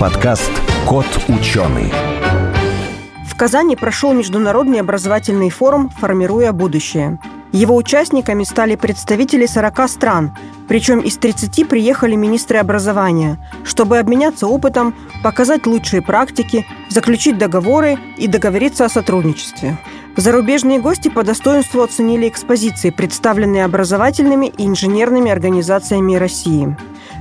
подкаст «Кот ученый». В Казани прошел международный образовательный форум «Формируя будущее». Его участниками стали представители 40 стран, причем из 30 приехали министры образования, чтобы обменяться опытом, показать лучшие практики, заключить договоры и договориться о сотрудничестве. Зарубежные гости по достоинству оценили экспозиции, представленные образовательными и инженерными организациями России.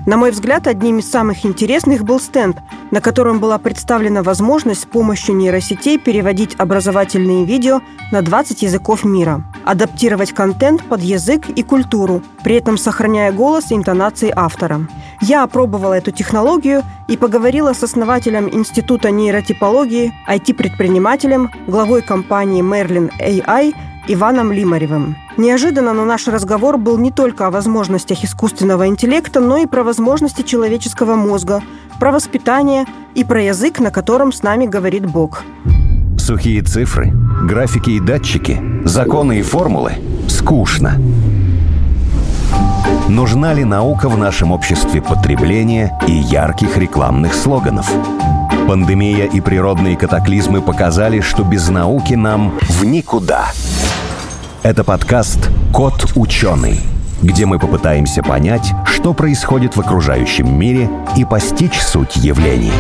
На мой взгляд, одним из самых интересных был стенд, на котором была представлена возможность с помощью нейросетей переводить образовательные видео на 20 языков мира, адаптировать контент под язык и культуру, при этом сохраняя голос и интонации автора. Я опробовала эту технологию и поговорила с основателем Института нейротипологии, IT-предпринимателем, главой компании Merlin AI Иваном Лимаревым. Неожиданно, но наш разговор был не только о возможностях искусственного интеллекта, но и про возможности человеческого мозга, про воспитание и про язык, на котором с нами говорит Бог. Сухие цифры, графики и датчики, законы и формулы – скучно. Нужна ли наука в нашем обществе потребления и ярких рекламных слоганов? Пандемия и природные катаклизмы показали, что без науки нам в никуда – это подкаст «Кот ученый», где мы попытаемся понять, что происходит в окружающем мире и постичь суть явлений.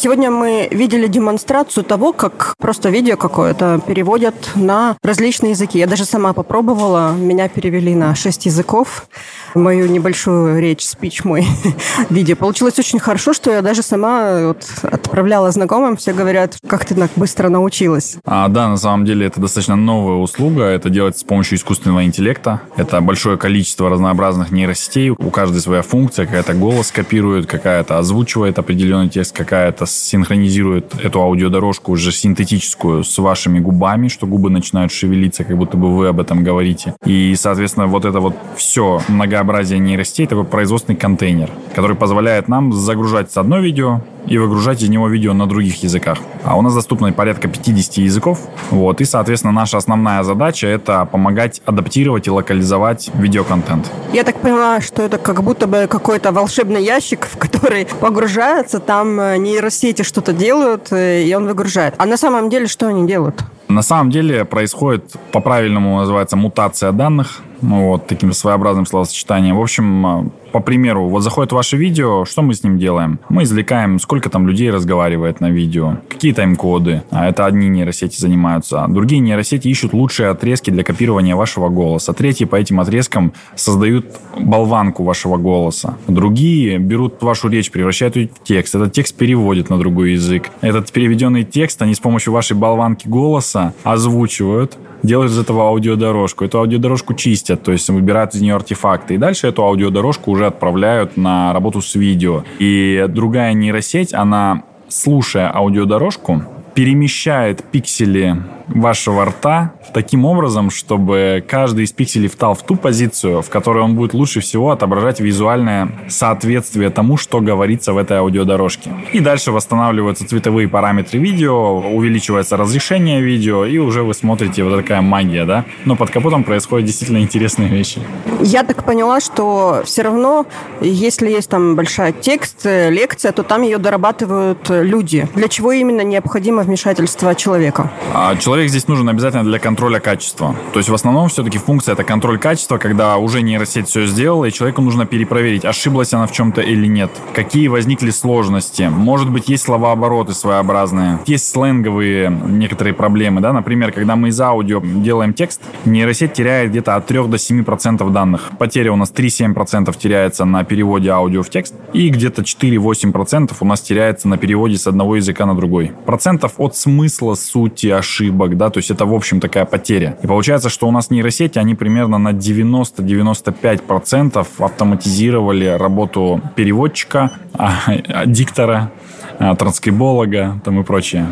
Сегодня мы видели демонстрацию того, как просто видео какое-то переводят на различные языки. Я даже сама попробовала, меня перевели на шесть языков мою небольшую речь, спич мой видео. Получилось очень хорошо, что я даже сама вот отправляла знакомым, все говорят, как ты так быстро научилась. А, да, на самом деле это достаточно новая услуга, это делается с помощью искусственного интеллекта. Это большое количество разнообразных нейросетей, у каждой своя функция, какая-то голос копирует, какая-то озвучивает определенный текст, какая-то синхронизирует эту аудиодорожку уже синтетическую с вашими губами, что губы начинают шевелиться, как будто бы вы об этом говорите. И, соответственно, вот это вот все много многообразие нейросетей такой производственный контейнер, который позволяет нам загружать с одно видео и выгружать из него видео на других языках. А у нас доступно порядка 50 языков. Вот, и, соответственно, наша основная задача — это помогать адаптировать и локализовать видеоконтент. Я так понимаю, что это как будто бы какой-то волшебный ящик, в который погружается, там э, нейросети что-то делают, э, и он выгружает. А на самом деле что они делают? На самом деле происходит, по-правильному называется, мутация данных, ну, вот, таким своеобразным словосочетанием. В общем, по примеру, вот заходит ваше видео, что мы с ним делаем? Мы извлекаем, сколько там людей разговаривает на видео, какие тайм-коды. А это одни нейросети занимаются. А другие нейросети ищут лучшие отрезки для копирования вашего голоса. Третьи по этим отрезкам создают болванку вашего голоса. Другие берут вашу речь, превращают ее в текст. Этот текст переводят на другой язык. Этот переведенный текст они с помощью вашей болванки голоса озвучивают, делают из этого аудиодорожку. Эту аудиодорожку чистят, то есть выбирают из нее артефакты. И дальше эту аудиодорожку уже отправляют на работу с видео. И другая нейросеть, она, слушая аудиодорожку, перемещает пиксели вашего рта таким образом, чтобы каждый из пикселей встал в ту позицию, в которой он будет лучше всего отображать визуальное соответствие тому, что говорится в этой аудиодорожке. И дальше восстанавливаются цветовые параметры видео, увеличивается разрешение видео, и уже вы смотрите вот такая магия, да? Но под капотом происходят действительно интересные вещи. Я так поняла, что все равно, если есть там большая текст, э, лекция, то там ее дорабатывают люди. Для чего именно необходимо вмешательство человека? А человек здесь нужен обязательно для контроля качества. То есть в основном все-таки функция это контроль качества, когда уже нейросеть все сделала, и человеку нужно перепроверить, ошиблась она в чем-то или нет. Какие возникли сложности. Может быть, есть словообороты своеобразные. Есть сленговые некоторые проблемы. Да? Например, когда мы из аудио делаем текст, нейросеть теряет где-то от 3 до 7% данных. Потеря у нас 3-7% теряется на переводе аудио в текст, и где-то 4-8% у нас теряется на переводе с одного языка на другой. Процентов от смысла, сути, ошибок, да, то есть это, в общем, такая потеря. И получается, что у нас нейросети, они примерно на 90-95% автоматизировали работу переводчика, а, а, диктора, а, транскриболога там и прочее.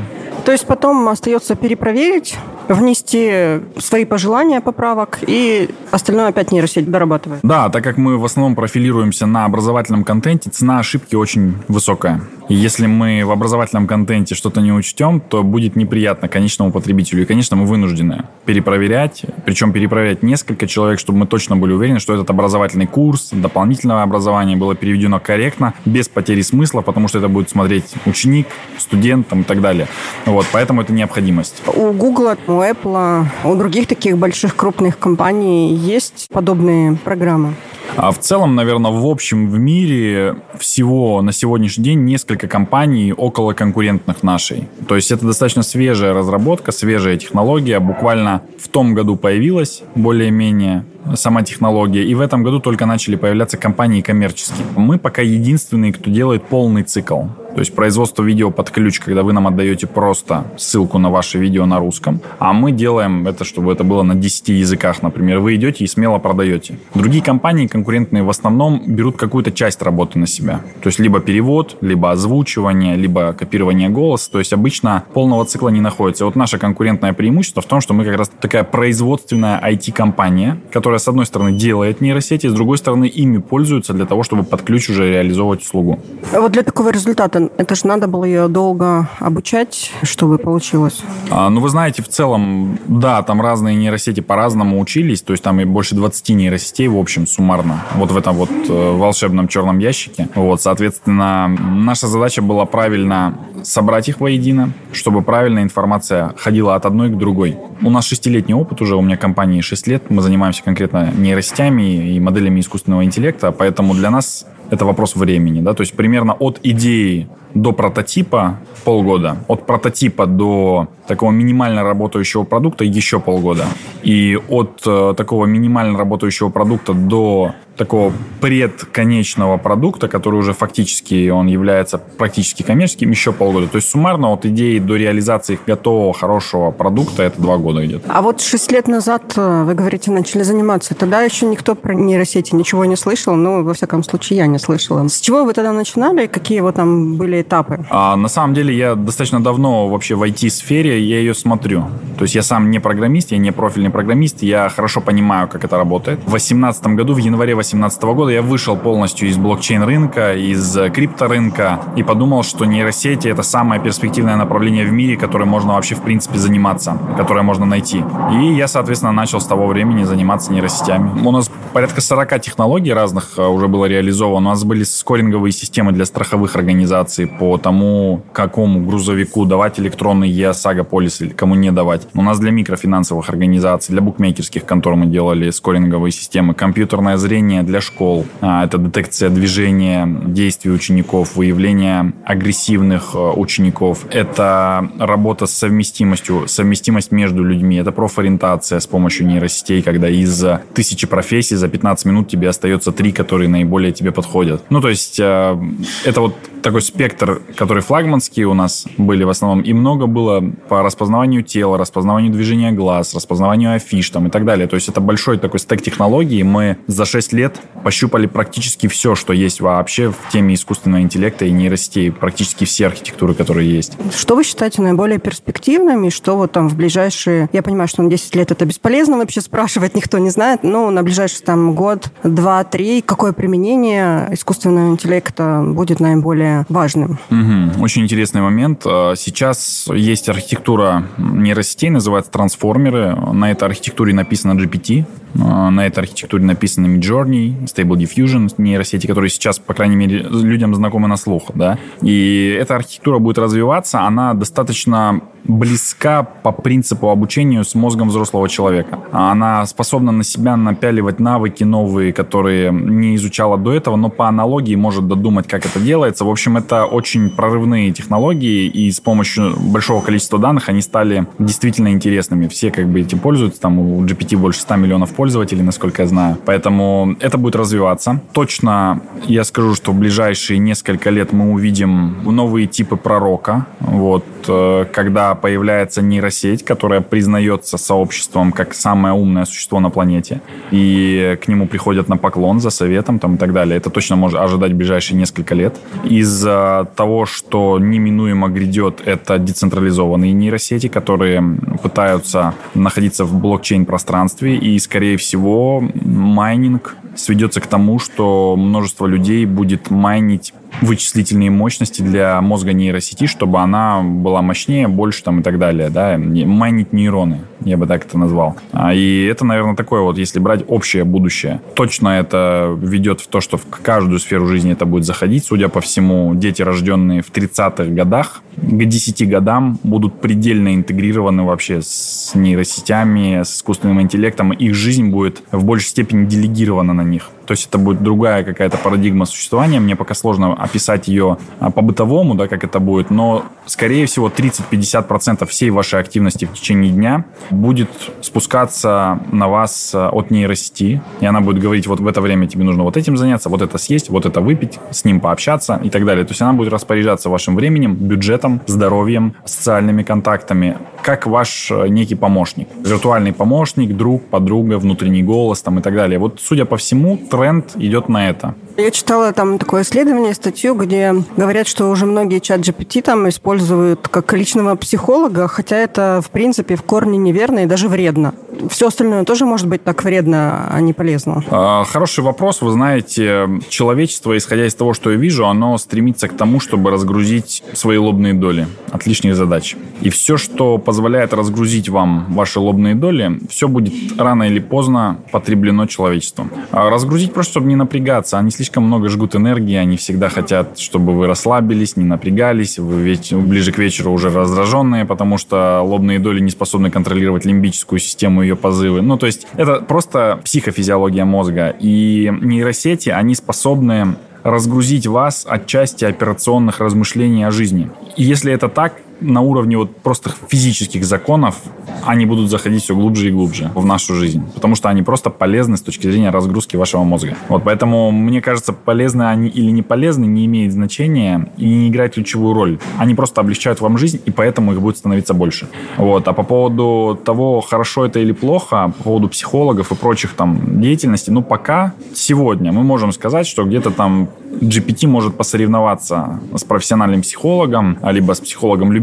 То есть потом остается перепроверить, внести свои пожелания поправок, и остальное опять нейросеть дорабатывает. Да, так как мы в основном профилируемся на образовательном контенте, цена ошибки очень высокая. И если мы в образовательном контенте что-то не учтем, то будет неприятно конечному потребителю. И, конечно, мы вынуждены перепроверять, причем перепроверять несколько человек, чтобы мы точно были уверены, что этот образовательный курс, дополнительное образование было переведено корректно, без потери смысла, потому что это будет смотреть ученик, студент там, и так далее. Вот, поэтому это необходимость. У Google, у Apple, у других таких больших крупных компаний есть подобные программы? А в целом, наверное, в общем в мире всего на сегодняшний день несколько компаний около конкурентных нашей. То есть это достаточно свежая разработка, свежая технология. Буквально в том году появилась более-менее сама технология. И в этом году только начали появляться компании коммерческие. Мы пока единственные, кто делает полный цикл. То есть производство видео под ключ, когда вы нам отдаете просто ссылку на ваше видео на русском, а мы делаем это, чтобы это было на 10 языках, например. Вы идете и смело продаете. Другие компании конкурентные в основном берут какую-то часть работы на себя. То есть либо перевод, либо озвучивание, либо копирование голоса. То есть обычно полного цикла не находится. Вот наше конкурентное преимущество в том, что мы как раз такая производственная IT-компания, которая с одной стороны делает нейросети, с другой стороны ими пользуются для того, чтобы под ключ уже реализовывать услугу. А вот для такого результата это же надо было ее долго обучать, чтобы получилось. А, ну, вы знаете, в целом, да, там разные нейросети по-разному учились, то есть там и больше 20 нейросетей, в общем, суммарно, вот в этом вот э, волшебном черном ящике. Вот, соответственно, наша задача была правильно собрать их воедино, чтобы правильная информация ходила от одной к другой. У нас шестилетний опыт уже, у меня компании 6 лет, мы занимаемся конкретно нейросетями и моделями искусственного интеллекта, поэтому для нас это вопрос времени, да, то есть примерно от идеи до прототипа полгода, от прототипа до такого минимально работающего продукта еще полгода, и от э, такого минимально работающего продукта до такого предконечного продукта, который уже фактически он является практически коммерческим, еще полгода. То есть суммарно от идеи до реализации готового хорошего продукта это два года где-то. А вот шесть лет назад, э, вы говорите, начали заниматься. Тогда еще никто про нейросети ничего не слышал. Ну, во всяком случае, я не слышала. С чего вы тогда начинали? Какие вот там были этапы? А, на самом деле, я достаточно давно вообще в IT-сфере, я ее смотрю. То есть я сам не программист, я не профильный программист, я хорошо понимаю, как это работает. В 2018 году, в январе 2018 года я вышел полностью из блокчейн-рынка, из крипторынка и подумал, что нейросети — это самое перспективное направление в мире, которое можно вообще в принципе заниматься, которое можно найти. И я, соответственно, начал с того времени заниматься нейросетями. У нас порядка 40 технологий разных э, уже было реализовано. У нас были скоринговые системы для страховых организаций по тому, какому грузовику давать электронный ЕОСАГО полис или кому не давать. У нас для микрофинансовых организаций, для букмекерских контор мы делали скоринговые системы. Компьютерное зрение для школ. А, это детекция движения, действий учеников, выявление агрессивных э, учеников. Это работа с совместимостью, совместимость между людьми. Это профориентация с помощью нейросетей, когда из тысячи профессий за 15 минут тебе остается три, которые наиболее тебе подходят. Ну, то есть э, это вот такой спектр, который флагманские у нас были в основном, и много было по распознаванию тела, распознаванию движения глаз, распознаванию афиш там и так далее. То есть это большой такой стек технологий. Мы за 6 лет пощупали практически все, что есть вообще в теме искусственного интеллекта и нейросетей, практически все архитектуры, которые есть. Что вы считаете наиболее перспективными, что вот там в ближайшие... Я понимаю, что на 10 лет это бесполезно вообще спрашивать, никто не знает, но на ближайший там год, два, три, какое применение искусственного интеллекта будет наиболее важным. Угу. Очень интересный момент. А, сейчас есть архитектура нейросетей, называется трансформеры. На этой архитектуре написано GPT. А, на этой архитектуре написано Midjourney, Stable Diffusion, нейросети, которые сейчас, по крайней мере, людям знакомы на слух. Да? И эта архитектура будет развиваться. Она достаточно близка по принципу обучению с мозгом взрослого человека. Она способна на себя напяливать навыки новые, которые не изучала до этого, но по аналогии может додумать, как это делается. В общем, это очень прорывные технологии, и с помощью большого количества данных они стали действительно интересными. Все как бы этим пользуются, там у GPT больше 100 миллионов пользователей, насколько я знаю. Поэтому это будет развиваться. Точно я скажу, что в ближайшие несколько лет мы увидим новые типы пророка. Вот, э, когда появляется нейросеть, которая признается сообществом как самое умное существо на планете, и к нему приходят на поклон за советом там, и так далее. Это точно можно ожидать в ближайшие несколько лет. Из-за того, что неминуемо грядет, это децентрализованные нейросети, которые пытаются находиться в блокчейн-пространстве, и, скорее всего, майнинг сведется к тому, что множество людей будет майнить вычислительные мощности для мозга нейросети, чтобы она была мощнее, больше там и так далее, да, майнить нейроны, я бы так это назвал. А, и это, наверное, такое вот, если брать общее будущее. Точно это ведет в то, что в каждую сферу жизни это будет заходить. Судя по всему, дети, рожденные в 30-х годах, к 10 годам будут предельно интегрированы вообще с нейросетями, с искусственным интеллектом. Их жизнь будет в большей степени делегирована на них. То есть это будет другая какая-то парадигма существования. Мне пока сложно описать ее а, по-бытовому, да, как это будет, но, скорее всего, 30-50% всей вашей активности в течение дня будет спускаться на вас а, от нейросети, и она будет говорить, вот в это время тебе нужно вот этим заняться, вот это съесть, вот это выпить, с ним пообщаться и так далее. То есть она будет распоряжаться вашим временем, бюджетом, здоровьем, социальными контактами, как ваш а, некий помощник. Виртуальный помощник, друг, подруга, внутренний голос там и так далее. Вот, судя по всему, тренд идет на это. Я читала там такое исследование, статью, где говорят, что уже многие чат GPT там используют как личного психолога, хотя это, в принципе, в корне неверно и даже вредно. Все остальное тоже может быть так вредно, а не полезно. А, хороший вопрос. Вы знаете, человечество, исходя из того, что я вижу, оно стремится к тому, чтобы разгрузить свои лобные доли от лишних задач. И все, что позволяет разгрузить вам ваши лобные доли, все будет рано или поздно потреблено человечеством. А разгрузить просто, чтобы не напрягаться, слишком слишком много жгут энергии, они всегда хотят, чтобы вы расслабились, не напрягались, вы ведь ближе к вечеру уже раздраженные, потому что лобные доли не способны контролировать лимбическую систему, ее позывы. Ну, то есть это просто психофизиология мозга. И нейросети, они способны разгрузить вас от части операционных размышлений о жизни. И если это так, на уровне вот просто физических законов они будут заходить все глубже и глубже в нашу жизнь, потому что они просто полезны с точки зрения разгрузки вашего мозга. Вот поэтому, мне кажется, полезны они или не полезны не имеет значения и не играет ключевую роль. Они просто облегчают вам жизнь, и поэтому их будет становиться больше. Вот. А по поводу того, хорошо это или плохо, по поводу психологов и прочих там деятельности, ну, пока сегодня мы можем сказать, что где-то там GPT может посоревноваться с профессиональным психологом, либо с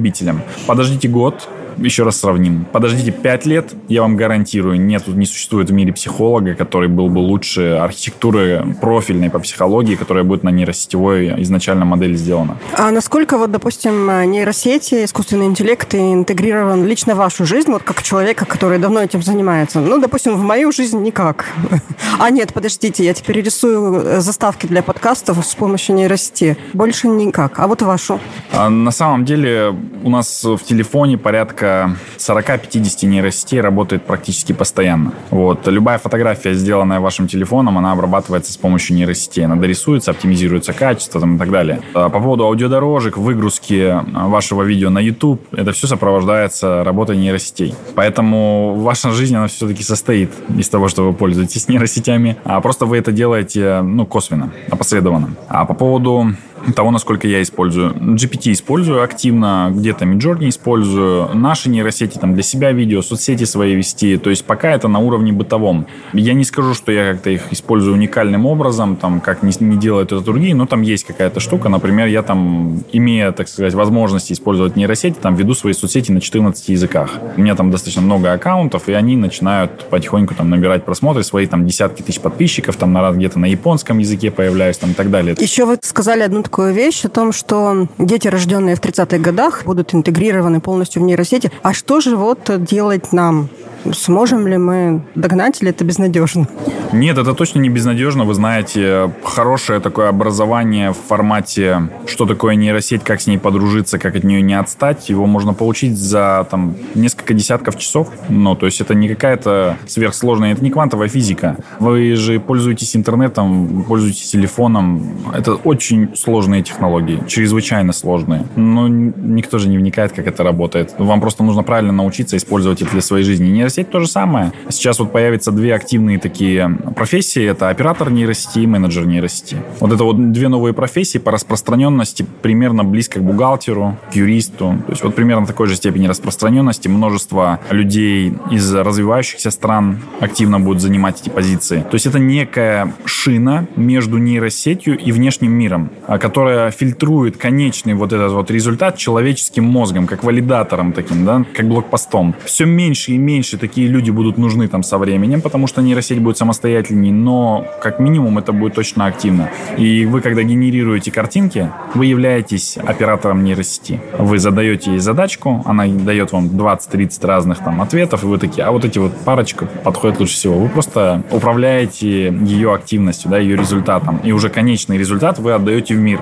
психологом-любителем. Подождите год, еще раз сравним. Подождите 5 лет, я вам гарантирую, нет, не существует в мире психолога, который был бы лучше архитектуры профильной по психологии, которая будет на нейросетевой изначально модели сделана. А насколько, вот, допустим, нейросети, искусственный интеллект интегрирован лично в вашу жизнь, вот как человека, который давно этим занимается? Ну, допустим, в мою жизнь никак. А нет, подождите, я теперь рисую заставки для подкастов с помощью нейросети. Больше никак. А вот вашу? А на самом деле у нас в телефоне порядка порядка 40-50 нейросетей работает практически постоянно. Вот. Любая фотография, сделанная вашим телефоном, она обрабатывается с помощью нейросетей. Она дорисуется, оптимизируется качество там, и так далее. А по поводу аудиодорожек, выгрузки вашего видео на YouTube, это все сопровождается работой нейросетей. Поэтому ваша жизнь, она все-таки состоит из того, что вы пользуетесь нейросетями, а просто вы это делаете ну, косвенно, опосредованно. А по поводу того, насколько я использую. GPT использую активно, где-то Midjourney использую, наши нейросети там для себя видео, соцсети свои вести. То есть пока это на уровне бытовом. Я не скажу, что я как-то их использую уникальным образом, там, как не, не делают это другие, но там есть какая-то штука. Например, я там, имея, так сказать, возможности использовать нейросети, там веду свои соцсети на 14 языках. У меня там достаточно много аккаунтов, и они начинают потихоньку там набирать просмотры, свои там десятки тысяч подписчиков, там на где-то на японском языке появляюсь, там и так далее. Еще вы сказали одну такую вещь о том, что дети, рожденные в 30-х годах, будут интегрированы полностью в нейросети. А что же вот делать нам? Сможем ли мы догнать, или это безнадежно? Нет, это точно не безнадежно. Вы знаете, хорошее такое образование в формате, что такое нейросеть, как с ней подружиться, как от нее не отстать, его можно получить за там несколько десятков часов. Ну, то есть это не какая-то сверхсложная, это не квантовая физика. Вы же пользуетесь интернетом, пользуетесь телефоном. Это очень сложные технологии, чрезвычайно сложные. Но никто же не вникает, как это работает. Вам просто нужно правильно научиться использовать это для своей жизни. Нейросеть то же самое. Сейчас вот появятся две активные такие профессии. Это оператор нейросети и менеджер нейросети. Вот это вот две новые профессии по распространенности примерно близко к бухгалтеру, к юристу. То есть вот примерно такой же степени распространенности. Множество людей из развивающихся стран активно будут занимать эти позиции. То есть это некая шина между нейросетью и внешним миром, а, которая фильтрует конечный вот этот вот результат человеческим мозгом, как валидатором таким, да, как блокпостом. Все меньше и меньше такие люди будут нужны там со временем, потому что нейросеть будет самостоятельней, но как минимум это будет точно активно. И вы, когда генерируете картинки, вы являетесь оператором нейросети. Вы задаете ей задачку, она дает вам 20-30 разных там ответов, и вы такие, а вот эти вот парочка подходят лучше всего. Вы просто управляете ее активностью, да, ее результатом. И уже конечный результат вы отдаете в мир.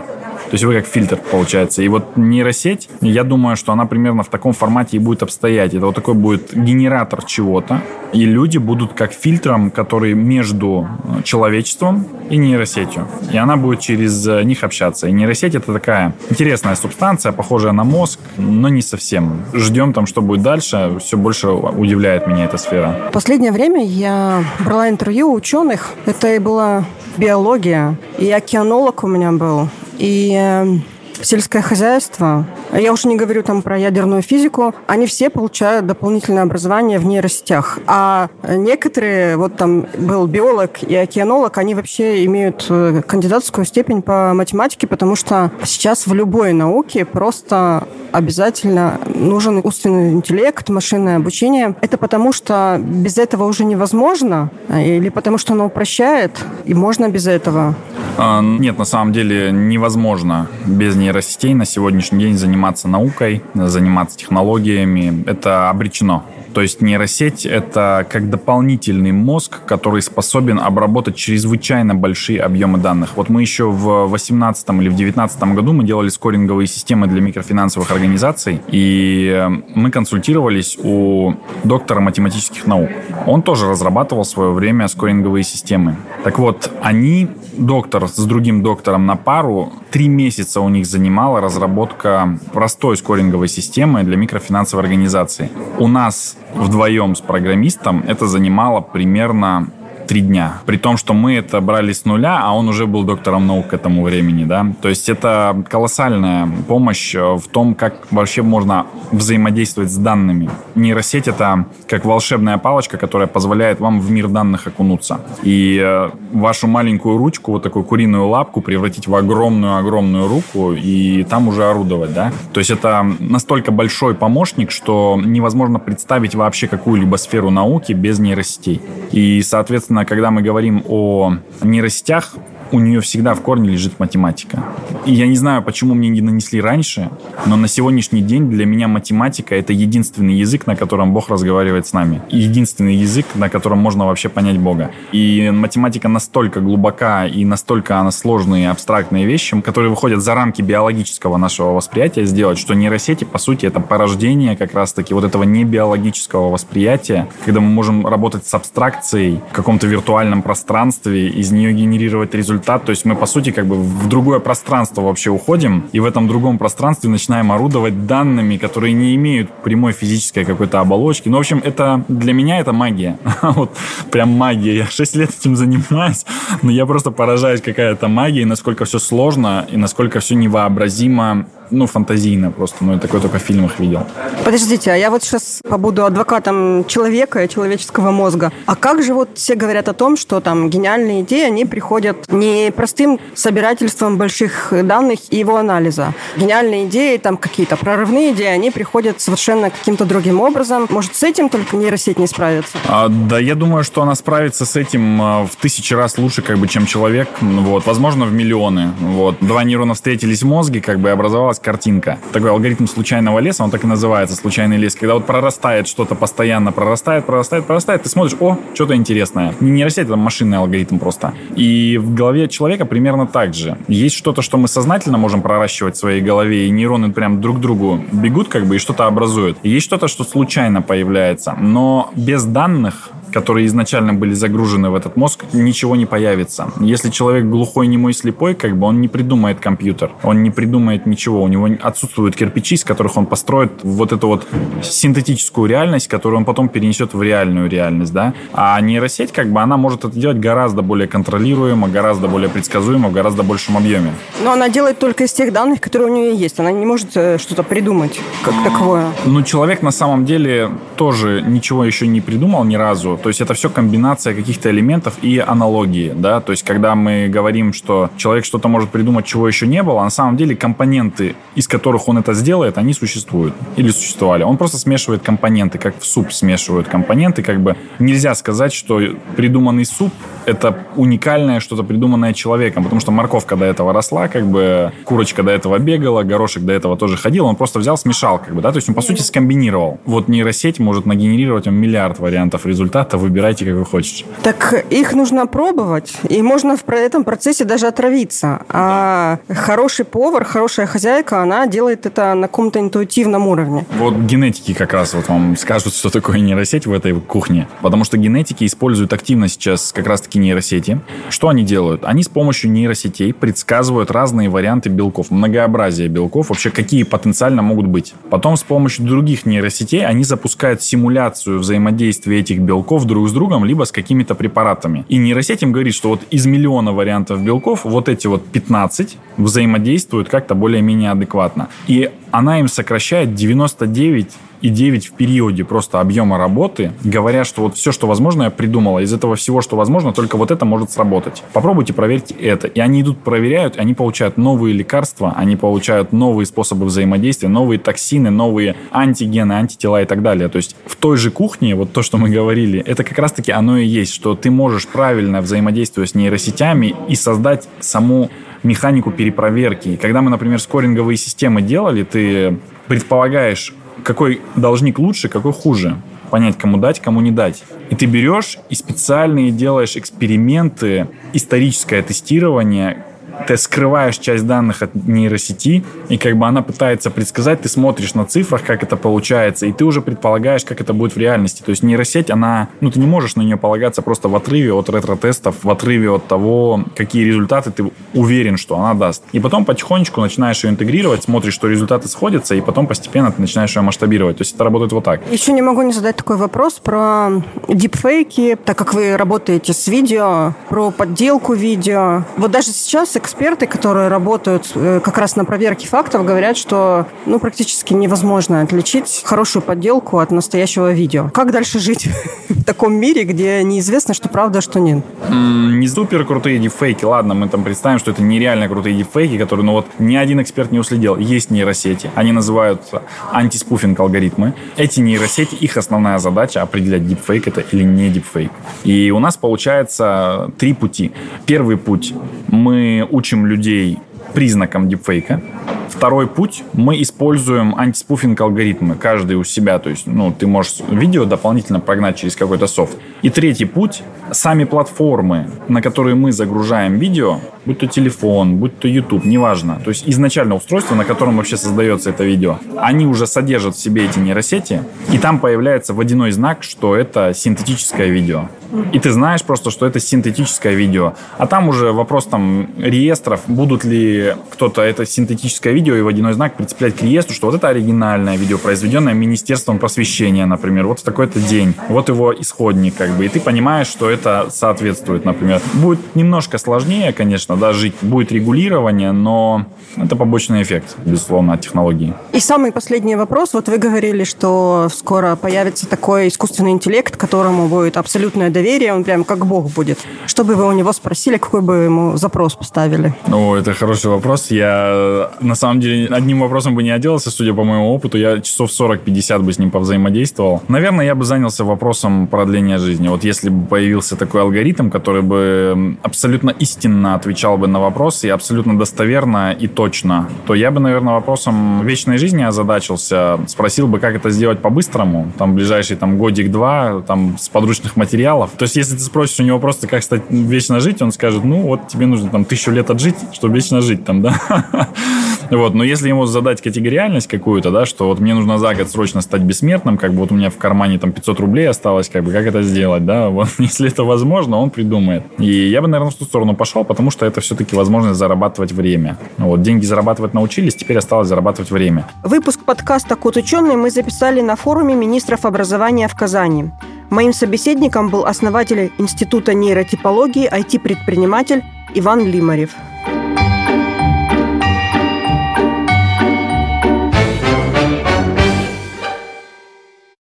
То есть вы как фильтр, получается. И вот нейросеть, я думаю, что она примерно в таком формате и будет обстоять. Это вот такой будет генератор чего-то, и люди будут как фильтром, который между человечеством и нейросетью. И она будет через э, них общаться. И нейросеть это такая интересная субстанция, похожая на мозг, но не совсем. Ждем там, что будет дальше. Все больше удивляет меня эта сфера. Последнее время я брала интервью у ученых. Это и была биология. И океанолог у меня был и эм, сельское хозяйство, я уже не говорю там про ядерную физику, они все получают дополнительное образование в нейросетях. А некоторые, вот там был биолог и океанолог, они вообще имеют э, кандидатскую степень по математике, потому что сейчас в любой науке просто обязательно нужен искусственный интеллект, машинное обучение. Это потому, что без этого уже невозможно, или потому, что оно упрощает, и можно без этого? А, нет, на самом деле невозможно без нейросетей на сегодняшний день заниматься наукой, заниматься технологиями. Это обречено. То есть нейросеть — это как дополнительный мозг, который способен обработать чрезвычайно большие объемы данных. Вот мы еще в 2018 или в 2019 году мы делали скоринговые системы для микрофинансовых организаций, и мы консультировались у доктора математических наук. Он тоже разрабатывал в свое время скоринговые системы. Так вот, они, доктор с другим доктором на пару, три месяца у них занимала разработка простой скоринговой системы для микрофинансовой организации. У нас вдвоем с программистом это занимало примерно три дня. При том, что мы это брали с нуля, а он уже был доктором наук к этому времени, да. То есть это колоссальная помощь э, в том, как вообще можно взаимодействовать с данными. Нейросеть — это как волшебная палочка, которая позволяет вам в мир данных окунуться. И э, вашу маленькую ручку, вот такую куриную лапку превратить в огромную-огромную руку и там уже орудовать, да. То есть это настолько большой помощник, что невозможно представить вообще какую-либо сферу науки без нейросетей. И, соответственно, когда мы говорим о нейросетях, у нее всегда в корне лежит математика. И я не знаю, почему мне не нанесли раньше, но на сегодняшний день для меня математика — это единственный язык, на котором Бог разговаривает с нами. Единственный язык, на котором можно вообще понять Бога. И математика настолько глубока и настолько она сложные абстрактные вещи, которые выходят за рамки биологического нашего восприятия сделать, что нейросети, по сути, это порождение как раз-таки вот этого небиологического восприятия, когда мы можем работать с абстракцией в каком-то виртуальном пространстве, из нее генерировать результаты результат. То есть мы, по сути, как бы в другое пространство вообще уходим, и в этом другом пространстве начинаем орудовать данными, которые не имеют прямой физической какой-то оболочки. Ну, в общем, это для меня это магия. вот прям магия. Я 6 лет этим занимаюсь, но я просто поражаюсь, какая это магия, и насколько все сложно, и насколько все невообразимо ну, фантазийно просто. Ну, я такое только в фильмах видел. Подождите, а я вот сейчас побуду адвокатом человека и человеческого мозга. А как же вот все говорят о том, что там гениальные идеи, они приходят не простым собирательством больших данных и его анализа. Гениальные идеи, там какие-то прорывные идеи, они приходят совершенно каким-то другим образом. Может, с этим только нейросеть не справится? А, да, я думаю, что она справится с этим а, в тысячи раз лучше, как бы, чем человек. Вот, возможно, в миллионы. Вот. Два нейрона встретились в мозге, как бы образовалась картинка. Такой алгоритм случайного леса, он так и называется, случайный лес. Когда вот прорастает что-то постоянно, прорастает, прорастает, прорастает, ты смотришь, о, что-то интересное. Не нейросеть, это машинный алгоритм просто. И в голове человека примерно так же. Есть что-то, что мы сознательно можем проращивать в своей голове, и нейроны прям друг к другу бегут как бы и что-то образуют. Есть что-то, что случайно появляется. Но без данных которые изначально были загружены в этот мозг, ничего не появится. Если человек глухой, немой, слепой, как бы он не придумает компьютер, он не придумает ничего, у него отсутствуют кирпичи, из которых он построит вот эту вот синтетическую реальность, которую он потом перенесет в реальную реальность, да. А нейросеть, как бы, она может это делать гораздо более контролируемо, гораздо более предсказуемо, в гораздо большем объеме. Но она делает только из тех данных, которые у нее есть. Она не может э, что-то придумать как таковое. Ну, человек на самом деле тоже ничего еще не придумал ни разу. То есть это все комбинация каких-то элементов и аналогии, да, то есть когда мы говорим, что человек что-то может придумать, чего еще не было, а на самом деле компоненты, из которых он это сделает, они существуют или существовали. Он просто смешивает компоненты, как в суп смешивают компоненты, как бы нельзя сказать, что придуманный суп это уникальное что-то придуманное человеком, потому что морковка до этого росла, как бы курочка до этого бегала, горошек до этого тоже ходил, он просто взял, смешал, как бы, да, то есть он, по сути, скомбинировал. Вот нейросеть может нагенерировать вам миллиард вариантов результата, выбирайте, как вы хотите. Так их нужно пробовать, и можно в этом процессе даже отравиться. А хороший повар, хорошая хозяйка, она делает это на каком-то интуитивном уровне. Вот генетики как раз вот вам скажут, что такое нейросеть в этой кухне, потому что генетики используют активно сейчас как раз-таки нейросети. Что они делают? Они с помощью нейросетей предсказывают разные варианты белков, многообразие белков, вообще какие потенциально могут быть. Потом с помощью других нейросетей они запускают симуляцию взаимодействия этих белков друг с другом, либо с какими-то препаратами. И нейросеть им говорит, что вот из миллиона вариантов белков вот эти вот 15 взаимодействуют как-то более-менее адекватно. И она им сокращает 99 и 9 в периоде просто объема работы, говоря, что вот все, что возможно, я придумала. Из этого всего, что возможно, только вот это может сработать. Попробуйте проверьте это. И они идут, проверяют, они получают новые лекарства, они получают новые способы взаимодействия, новые токсины, новые антигены, антитела и так далее. То есть в той же кухне, вот то, что мы говорили, это как раз-таки оно и есть, что ты можешь правильно взаимодействовать с нейросетями и создать саму механику перепроверки. И когда мы, например, скоринговые системы делали, ты предполагаешь, какой должник лучше, какой хуже. Понять, кому дать, кому не дать. И ты берешь и специальные делаешь эксперименты, историческое тестирование, ты скрываешь часть данных от нейросети, и как бы она пытается предсказать, ты смотришь на цифрах, как это получается, и ты уже предполагаешь, как это будет в реальности. То есть нейросеть, она, ну ты не можешь на нее полагаться просто в отрыве от ретро-тестов, в отрыве от того, какие результаты ты уверен, что она даст. И потом потихонечку начинаешь ее интегрировать, смотришь, что результаты сходятся, и потом постепенно ты начинаешь ее масштабировать. То есть это работает вот так. Еще не могу не задать такой вопрос про дипфейки, так как вы работаете с видео, про подделку видео. Вот даже сейчас эксперты, которые работают э, как раз на проверке фактов, говорят, что ну, практически невозможно отличить хорошую подделку от настоящего видео. Как дальше жить в таком мире, где неизвестно, что правда, а что нет? Не супер крутые дипфейки. Ладно, мы там представим, что это нереально крутые дипфейки, которые, ну вот, ни один эксперт не уследил. Есть нейросети. Они называются антиспуфинг алгоритмы. Эти нейросети, их основная задача определять, дипфейк это или не дипфейк. И у нас получается три пути. Первый путь. Мы учим людей признакам дипфейка. Второй путь. Мы используем антиспуфинг алгоритмы, каждый у себя. То есть, ну, ты можешь видео дополнительно прогнать через какой-то софт. И третий путь. Сами платформы, на которые мы загружаем видео, будь то телефон, будь то YouTube, неважно. То есть изначально устройство, на котором вообще создается это видео, они уже содержат в себе эти нейросети, и там появляется водяной знак, что это синтетическое видео. И ты знаешь просто, что это синтетическое видео. А там уже вопрос там реестров, будут ли кто-то это синтетическое видео и водяной знак прицеплять к реестру, что вот это оригинальное видео, произведенное Министерством просвещения, например, вот в такой-то день, вот его исходник, как бы, и ты понимаешь, что это соответствует, например. Будет немножко сложнее, конечно, да, жить, будет регулирование, но это побочный эффект, безусловно, от технологии. И самый последний вопрос. Вот вы говорили, что скоро появится такой искусственный интеллект, которому будет абсолютное доверие, он прям как бог будет. Что бы вы у него спросили, какой бы ему запрос поставили? Ну, это хороший вопрос. Я, на самом деле, одним вопросом бы не отделался, судя по моему опыту. Я часов 40-50 бы с ним повзаимодействовал. Наверное, я бы занялся вопросом продления жизни. Вот если бы появился такой алгоритм, который бы абсолютно истинно отвечал бы на вопросы и абсолютно достоверно и точно, то я бы, наверное, вопросом вечной жизни озадачился. Спросил бы, как это сделать по-быстрому, там, ближайший там годик-два, там, с подручных материалов. То есть, если ты спросишь у него просто, как стать вечно жить, он скажет, ну, вот тебе нужно там тысячу лет отжить, чтобы вечно жить там, да. Вот, но если ему задать категориальность какую-то, да, что вот мне нужно за год срочно стать бессмертным, как бы вот у меня в кармане там 500 рублей осталось, как бы как это сделать, да, вот если это возможно, он придумает. И я бы, наверное, в ту сторону пошел, потому что это все-таки возможность зарабатывать время. Вот, деньги зарабатывать научились, теперь осталось зарабатывать время. Выпуск подкаста «Код ученый» мы записали на форуме министров образования в Казани. Моим собеседником был основатель Института нейротипологии, IT-предприниматель Иван Лимарев.